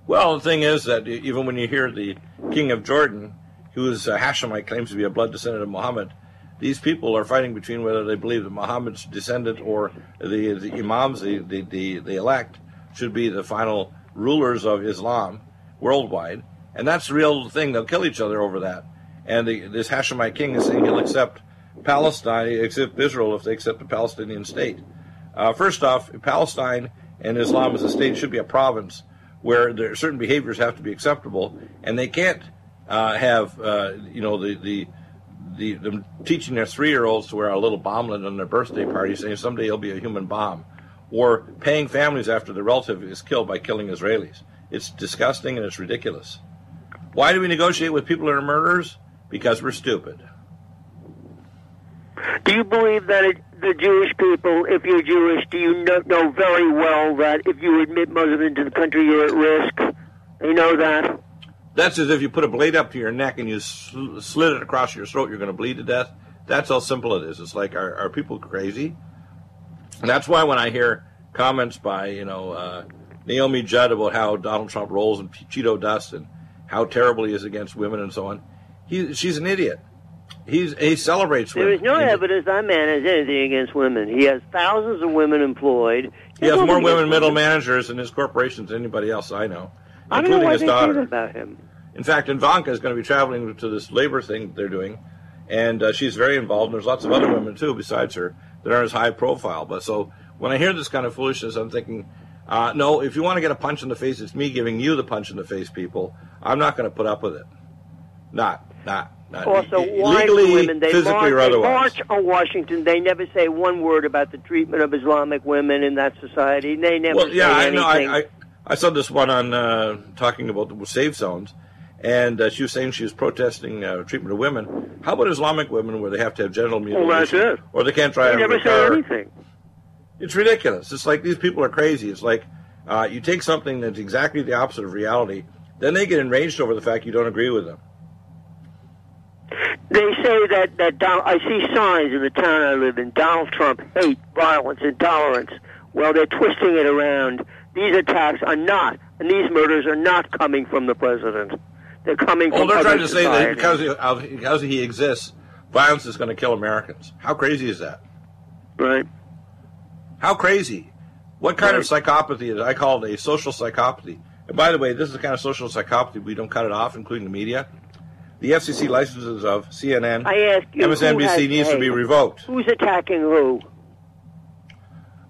Well, the thing is that even when you hear the king of Jordan, who is a Hashemite, claims to be a blood descendant of Muhammad, these people are fighting between whether they believe that Muhammad's descendant or the, the imams, the, the, the, the elect, should be the final rulers of Islam worldwide. And that's the real thing. They'll kill each other over that. And the, this Hashemite king is saying he'll accept Palestine, accept Israel if they accept the Palestinian state. Uh, first off, Palestine and Islam as a state should be a province where there certain behaviors have to be acceptable, and they can't uh, have uh, you know the the the them teaching their three year olds to wear a little bomblet on their birthday party, saying someday he'll be a human bomb, or paying families after the relative is killed by killing Israelis. It's disgusting and it's ridiculous. Why do we negotiate with people that are murderers? Because we're stupid. Do you believe that it, the Jewish people, if you're Jewish, do you know, know very well that if you admit Muslim into the country, you're at risk? They know that. That's as if you put a blade up to your neck and you sl- slit it across your throat, you're going to bleed to death. That's how simple it is. It's like, are, are people crazy? And that's why when I hear comments by, you know, uh, Naomi Judd about how Donald Trump rolls in Cheeto dust and how terrible he is against women and so on, he, she's an idiot. He's, he celebrates There women. is no evidence that man has anything against women. He has thousands of women employed. He has more women middle managers in his corporations than anybody else I know, I don't know including why his daughter. about him. In fact, Ivanka is going to be traveling to this labor thing they're doing, and uh, she's very involved. And there's lots of other women too besides her that aren't as high profile. But so when I hear this kind of foolishness, I'm thinking, uh, no, if you want to get a punch in the face, it's me giving you the punch in the face, people. I'm not going to put up with it. Not, not, not. Also, e- why legally, women they physically, march, or they march on Washington? They never say one word about the treatment of Islamic women in that society. They never Well, yeah, say I know. I, I, I saw this one on uh, talking about the safe zones, and uh, she was saying she was protesting uh, treatment of women. How about Islamic women where they have to have genital mutilation, Well, that's it. or they can't drive they never say anything. It's ridiculous. It's like these people are crazy. It's like uh, you take something that's exactly the opposite of reality, then they get enraged over the fact you don't agree with them. They say that that Don, I see signs in the town I live in. Donald Trump hate, violence, intolerance. Well, they're twisting it around. these attacks are not, and these murders are not coming from the president. They're coming Well, from they're trying to say that because he, of, because he exists, violence is going to kill Americans. How crazy is that? Right. How crazy? What kind of Right. psychopathy is I call it a social psychopathy? And by the way, this is the kind of social psychopathy we don't cut it off, including the media. The FCC licenses of CNN, I ask you, MSNBC needs to be revoked. Who's attacking who?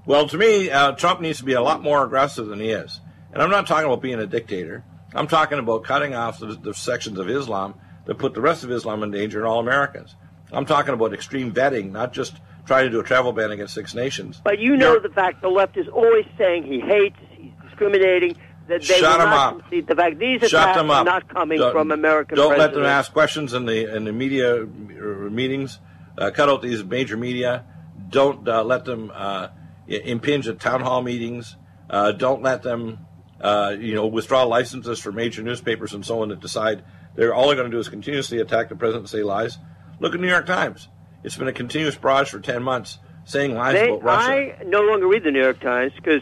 Well, to me, uh, Trump needs to be a lot more aggressive than he is. And I'm not talking about being a dictator. I'm talking about cutting off the, the sections of Islam that put the rest of Islam in danger and all Americans. I'm talking about extreme vetting, not just trying to do a travel ban against six nations. But you know You're- the fact the left is always saying he hates, he's discriminating, that they Shut will not up. concede the fact these Shut attacks them are not coming Don't- from American Don't let them ask questions in the in the media uh, meetings. Uh, cut out these major media. Don't uh, let them uh, impinge at town hall meetings. Uh, don't let them, uh, you know, withdraw licenses for major newspapers and so on that decide they're all they're going to do is continuously attack the president and say lies. Look at New York Times. It's been a continuous barrage for ten months saying lies They, about Russia. I no longer read the New York Times because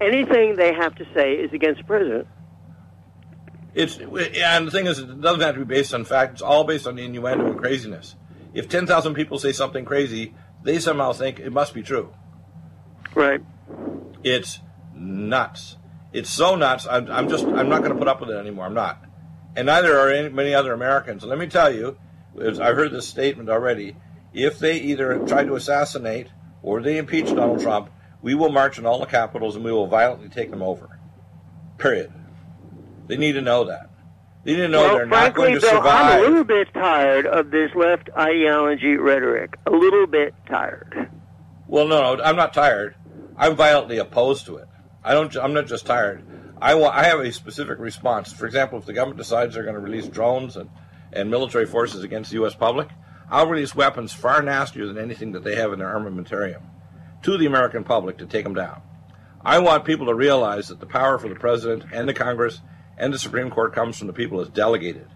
anything they have to say is against the president. It's and the thing is, it doesn't have to be based on fact. It's all based on innuendo and craziness. If ten thousand people say something crazy, they somehow think it must be true. Right. It's nuts. It's so nuts. I'm, I'm just. I'm not going to put up with it anymore. I'm not. And neither are any, many other Americans. And let me tell you, I've heard this statement already. If they either try to assassinate or they impeach Donald Trump, we will march on all the capitals and we will violently take them over. Period. They need to know that. They need to know well, they're not going to Bill, survive. I'm a little bit tired of this left ideology rhetoric. A little bit tired. Well, no, no, I'm not tired. I'm violently opposed to it. I don't. I'm not just tired. I want. I have a specific response. For example, if the government decides they're going to release drones and, and military forces against the U.S. public, I'll release weapons far nastier than anything that they have in their armamentarium to the American public to take them down. I want people to realize that the power for the president and the Congress and the Supreme Court comes from the people as delegated.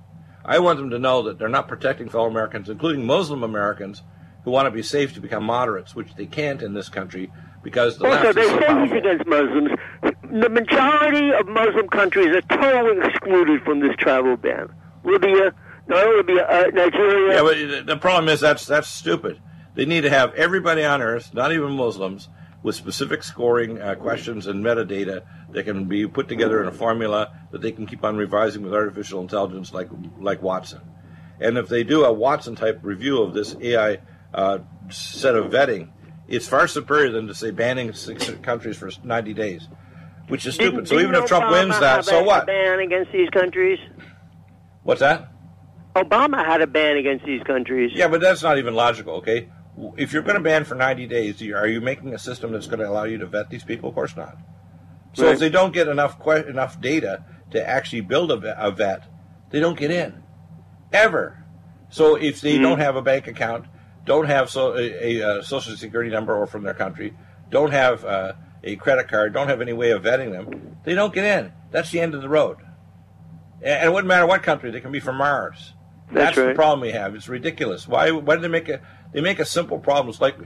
I want them to know that they're not protecting fellow Americans, including Muslim Americans, who want to be safe to become moderates, which they can't in this country because the Also, they so say he's against Muslims. The majority of Muslim countries are totally excluded from this travel ban. Libya, not Libya, uh, Nigeria. Yeah, but the- the problem is that's that's stupid. They need to have everybody on Earth, not even Muslims, with specific scoring uh, questions and metadata that can be put together in a formula that they can keep on revising with artificial intelligence, like like Watson. And if they do a Watson type review of this AI uh, set of vetting, it's far superior than to say banning six countries for 90 days, which is stupid. Didn't- so even if Trump Obama wins that, so a what? ban against these countries? What's that? Obama had a ban against these countries. Yeah, but that's not even logical, okay? If you're going to ban for 90 days, are you making a system that's going to allow you to vet these people? Of course not. So Right. if they don't get enough que- enough data to actually build a, vet- a vet, they don't get in, ever. So if they don't have a bank account, don't have so, a, a, social security number or from their country, don't have uh, a credit card, don't have any way of vetting them, they don't get in. That's the end of the road. And it wouldn't matter what country; they can be from Mars. That's the right. problem we have. It's ridiculous. Why? Why do they make a? They make a simple problem. It's like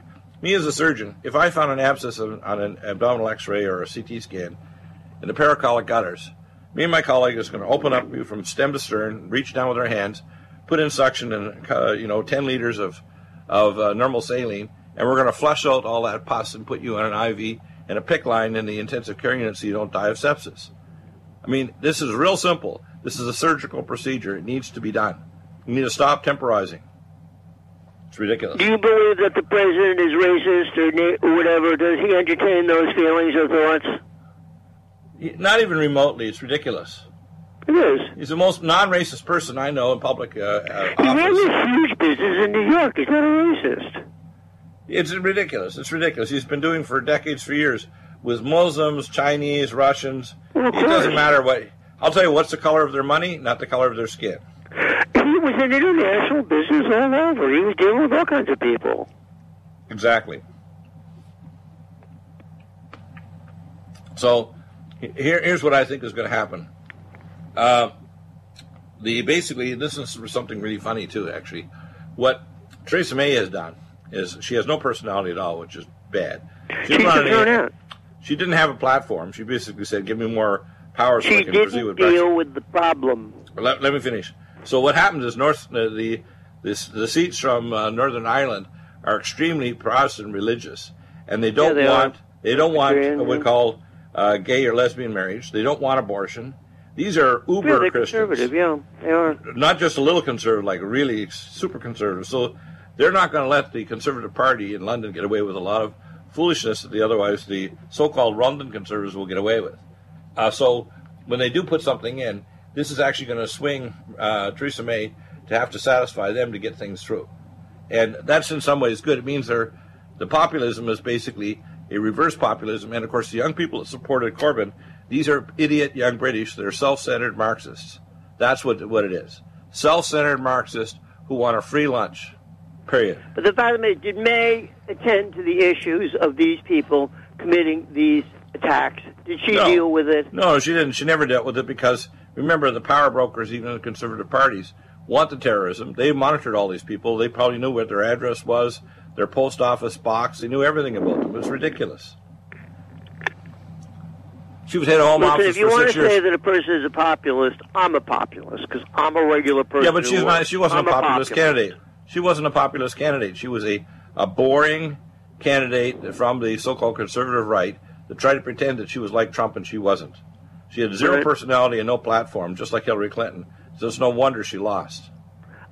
me as a surgeon. If I found an abscess on, an abdominal X-ray or a CT scan in the paracolic gutters, me and my colleague is going to open up you from stem to stern, reach down with our hands, put in suction and uh, you know 10 liters of of uh, normal saline, and we're going to flush out all that pus and put you on an IV and a PICC line in the intensive care unit so you don't die of sepsis. I mean, this is real simple. This is a surgical procedure. It needs to be done. You need to stop temporizing. It's ridiculous. Do you believe that the president is racist or, na- whatever? Does he entertain those feelings or thoughts? Not even remotely. It's ridiculous. It is. He's the most non-racist person I know in public uh, uh, He runs office. a huge business in New York. He's not a racist. It's ridiculous. It's ridiculous. He's been doing for decades, for years, with Muslims, Chinese, Russians. Well, it doesn't matter what. I'll tell you what's the color of their money, not the color of their skin. He was in international business all over. He was dealing with all kinds of people. Exactly. So, here, here's what I think is going to happen. Uh, the basically, this is something really funny too. Actually, what Theresa May has done is she has no personality at all, which is bad. She's run a an thrown A- out. She didn't have a platform. She basically said, "Give me more power so She I can didn't with deal Brexit." with the problem. Let, let me finish. So what happens is North uh, the this, the seats from uh, Northern Ireland are extremely Protestant religious, and they don't Yeah, they are. want they don't want what we call uh, gay or lesbian marriage. They don't want abortion. These are uber they're Christians conservative. Yeah, they are. not just a little conservative, like really super conservative. So they're not going to let the Conservative Party in London get away with a lot of foolishness that the otherwise the so-called London Conservatives will get away with. Uh, so when they do put something in, this is actually going to swing uh, Theresa May to have to satisfy them to get things through, and that's in some ways good. It means they're the populism is basically a reverse populism, and of course the young people that supported Corbyn, these are idiot young British. They're self-centered Marxists. That's what what it is. Self-centered Marxists who want a free lunch. Period. But the fact of it is, did May attend to the issues of these people committing these attacks? Did she No. deal with it? No, she didn't. She never dealt with it because remember the power brokers, even the conservative parties, want the terrorism. They monitored all these people. They probably knew what their address was, their post office box. They knew everything about them. It was ridiculous. She was head of Home Listen, Office if you for want six to years. say that a person is a populist, I'm a populist because I'm a regular person. Yeah, but she's not. She wasn't I'm a populist populist. candidate. She wasn't a populist candidate. She was a, a boring candidate from the so-called conservative right that tried to pretend that she was like Trump and she wasn't. She had zero Right. personality and no platform, just like Hillary Clinton. So it's no wonder she lost.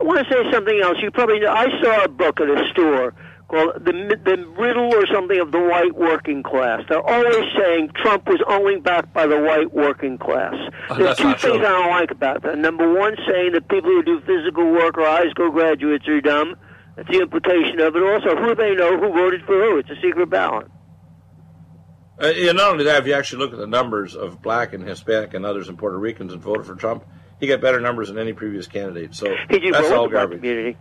I want to say something else. You probably know. I saw a book at a store called the the riddle or something of the white working class. They're always saying Trump was only backed by the white working class. Oh, There's two things true. I don't like about that. Number one, saying that people who do physical work or high school graduates are dumb. That's the implication of it. Also, who they know who voted for who? It's a secret ballot. Uh, yeah, not only that, if you actually look at the numbers of black and Hispanic and others and Puerto Ricans that voted for Trump, he got better numbers than any previous candidate. So He did that's all with the black garbage. community.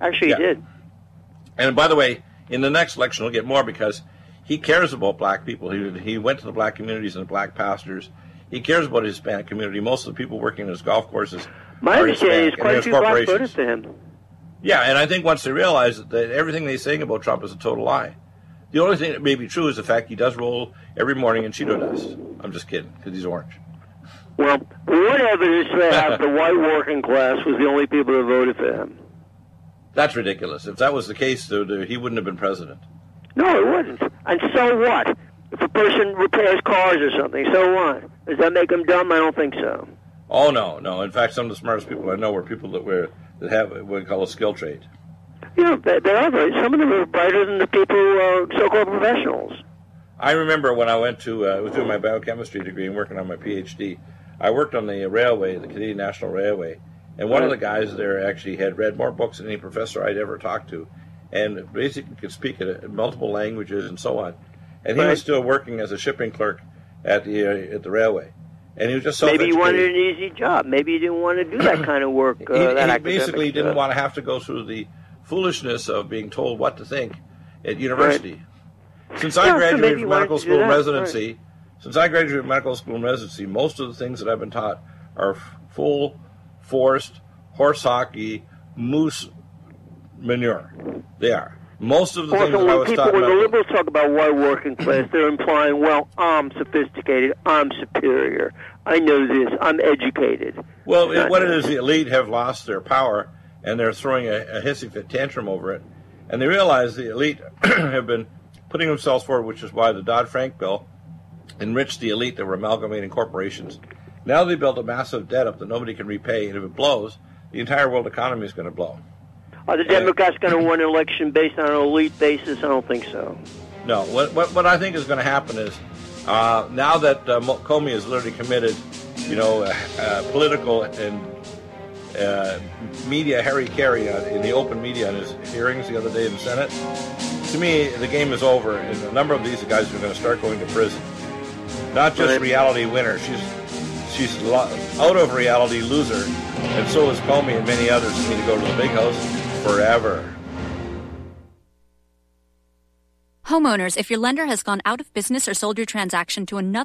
Actually, Yeah. he did. And by the way, in the next election, we'll get more because he cares about black people. He, he went to the black communities and the black pastors. He cares about his Hispanic community. Most of the people working in his golf courses My understanding is Hispanic, and quite a few black voted corporations. for him. Yeah, and I think once they realize that, that everything they're saying about Trump is a total lie. The only thing that may be true is the fact he does roll every morning in Cheeto dust. I'm just kidding, because he's orange. Well, what evidence do they have the white working class was the only people that voted for him? That's ridiculous. If that was the case, though, he wouldn't have been president. No, it wouldn't. And so what? If a person repairs cars or something, so what? Does that make them dumb? I don't think so. Oh no, no. In fact, some of the smartest people I know were people that were that have what we call a skill trade. You know, they, they are very, some of them are brighter than the people who are so-called professionals. I remember when I went to uh, I was doing my biochemistry degree and working on my PhD. I worked on the railway, the Canadian National Railway, and one of the guys there actually had read more books than any professor I'd ever talked to, and basically could speak at multiple languages and so on. And he Right. was still working as a shipping clerk at the uh, at the railway, and he was just so. Maybe you wanted an easy job. Maybe you didn't want to do that kind of work. Uh, he, he basically didn't want to have to go through the foolishness of being told what to think at university. Since I Yeah, so graduated maybe from medical school that, residency, since I graduated from medical school and residency, most of the things that I've been taught are full forced horse hockey, moose manure. They are. Most of the things Also, that I when was people, when the liberals talk about white working class, they're implying, well, I'm sophisticated, I'm superior, I know this, I'm educated. Well, it, what it is, the elite have lost their power, and they're throwing a, a hissing fit tantrum over it. And they realize the elite have been putting themselves forward, which is why the Dodd Frank bill enriched the elite that were amalgamating corporations. Now they built a massive debt up that nobody can repay, and if it blows, the entire world economy is going to blow. Are the Democrats going to win an election based on an elite basis? I don't think so. No, what, what, what I think is going to happen is uh, now that uh, Comey has literally committed, you know, uh, uh, political and uh, media hara-kiri uh, in the open media in his hearings the other day in the Senate. To me, the game is over, and a number of these guys are going to start going to prison. Not just reality winner. She's she's lo- out of reality loser, and so is Comey and many others who need to go to the big house forever. Homeowners, if your lender has gone out of business or sold your transaction to another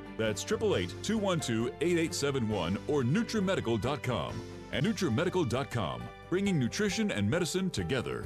That's 888 212 8871 or NutriMedical.com. And NutriMedical.com, bringing nutrition and medicine together.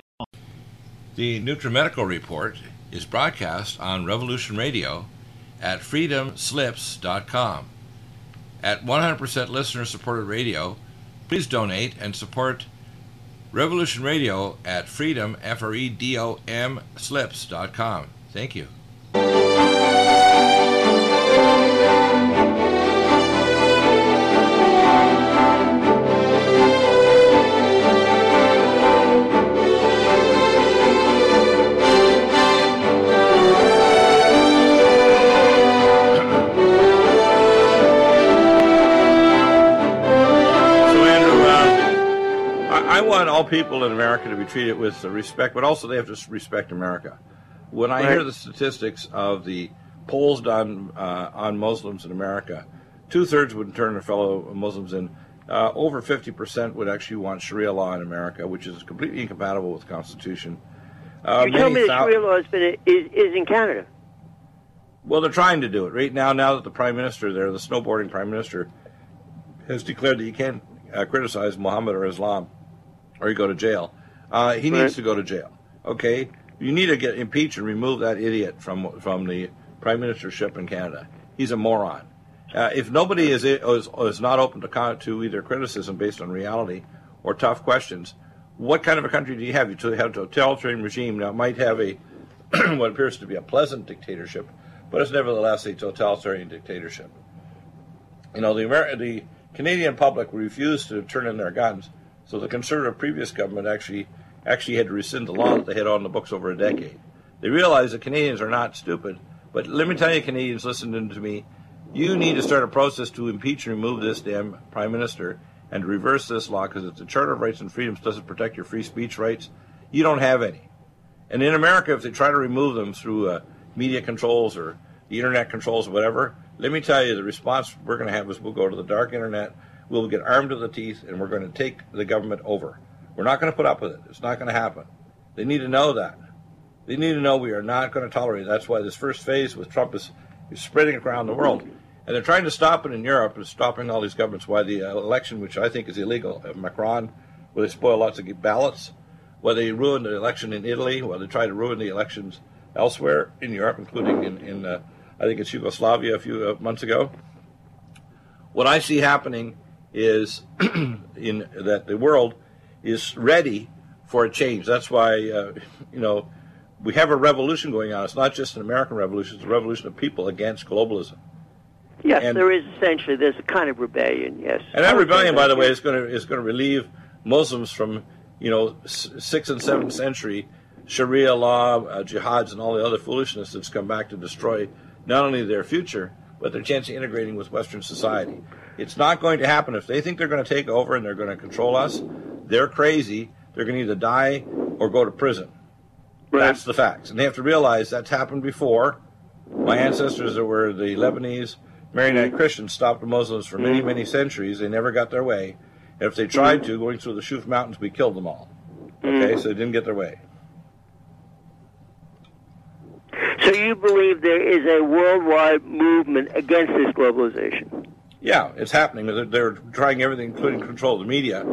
The NutriMedical Report is broadcast on Revolution Radio at freedomslips.com. At 100% listener supported radio, please donate and support Revolution Radio at freedom, F R E D O M, slips.com. Thank you. People in America to be treated with respect, but also they have to respect America. When I hear the statistics of the polls done uh, on Muslims in America, two thirds would turn their fellow Muslims in. Uh, over 50% would actually want Sharia law in America, which is completely incompatible with the Constitution. Uh, you tell me that Sharia law has been is, is in Canada. Well, they're trying to do it right now. Now that the prime minister there, the snowboarding prime minister, has declared that you can't uh, criticize Muhammad or Islam, or you go to jail. Uh, he Right. needs to go to jail. Okay, you need to get impeach and remove that idiot from from the prime ministership in Canada. He's a moron. Uh, if nobody is, is is not open to to either criticism based on reality or tough questions, what kind of a country do you have? You have a totalitarian regime now. It might have a what appears to be a pleasant dictatorship, but it's nevertheless a totalitarian dictatorship. You know, the Amer- the Canadian public refused to turn in their guns, so the conservative previous government actually actually had to rescind the law that they had on the books over a decade. They realized that Canadians are not stupid, but let me tell you, Canadians, listen to me. You need to start a process to impeach and remove this damn prime minister and reverse this law because if the Charter of Rights and Freedoms doesn't protect your free speech rights, you don't have any. And in America, if they try to remove them through uh, media controls or the internet controls or whatever, let me tell you, the response we're going to have is we'll go to the dark internet, we'll get armed to the teeth, and we're going to take the government over. We're not going to put up with it. It's not going to happen. They need to know that. They need to know we are not going to tolerate it. That's why this first phase with Trump is, is spreading around the world. And they're trying to stop it in Europe, and stopping all these governments. Why the uh, election, which I think is illegal, of Macron, where they spoil lots of ballots, where they ruined the election in Italy, where they try to ruin the elections elsewhere in Europe, including in, in uh, I think it's Yugoslavia a few uh, months ago. What I see happening is in that the world is ready for a change. That's why uh, you know we have a revolution going on. It's not just an American revolution; it's a revolution of people against globalism. Yes, And- there is essentially there's a kind of rebellion. Yes, And that rebellion, by the way, is going to is going to relieve Muslims from you know sixth and seventh century Sharia law, uh, jihads, and all the other foolishness that's come back to destroy not only their future but their chance of integrating with Western society. It's not going to happen if they think they're going to take over and they're going to control us. They're crazy. They're going to either die or go to prison. That's the facts, and they have to realize that's happened before. My ancestors that were the Lebanese Maronite Christians stopped the Muslims for many, mm-hmm. many centuries. They never got their way. And if they tried mm-hmm. to, going through the Shuf Mountains, we killed them all. Okay, mm-hmm. so they didn't get their way. So you believe there is a worldwide movement against this globalization? Yeah, it's happening. They're, they're trying everything, including control of the media,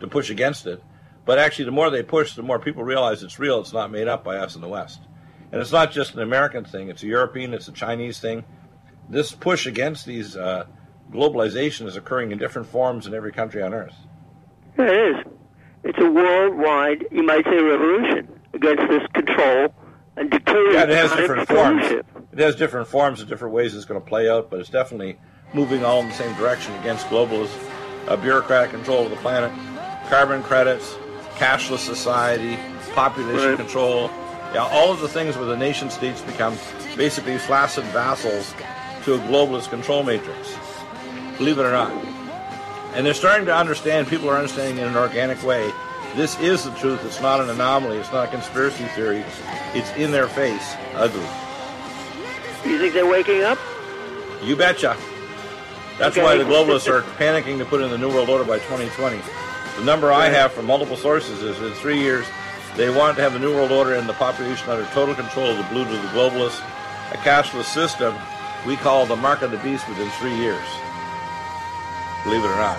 to push against it. But actually, the more they push, the more people realize it's real. It's not made up by us in the West. And it's not just an American thing. It's a European, it's a Chinese thing. This push against these uh, globalization is occurring in different forms in every country on Earth. Yeah, it is. It's a worldwide, you might say, revolution against this control and dictatorship. Yeah, it has different forms. It has different forms and different ways it's going to play out, but it's definitely moving all in the same direction against globalist, uh, bureaucratic control of the planet, carbon credits, cashless society, population Right. control. Yeah, all of the things where the nation states become basically flaccid vassals to a globalist control matrix. Believe it or not. And they're starting to understand, people are understanding in an organic way. This is the truth. It's not an anomaly. It's not a conspiracy theory. It's in their face. Ugly. You think they're waking up? You betcha. That's Okay. why the globalists are panicking to put in the New World Order by 2020. The number I have from multiple sources is in three years, they want to have the New World Order and the population under total control of the blue to the globalists, a cashless system we call the mark of the beast within three years. Believe it or not.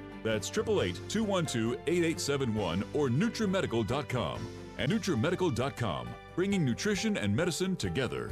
That's 888 212 8871 or NutriMedical.com. And NutriMedical.com, bringing nutrition and medicine together.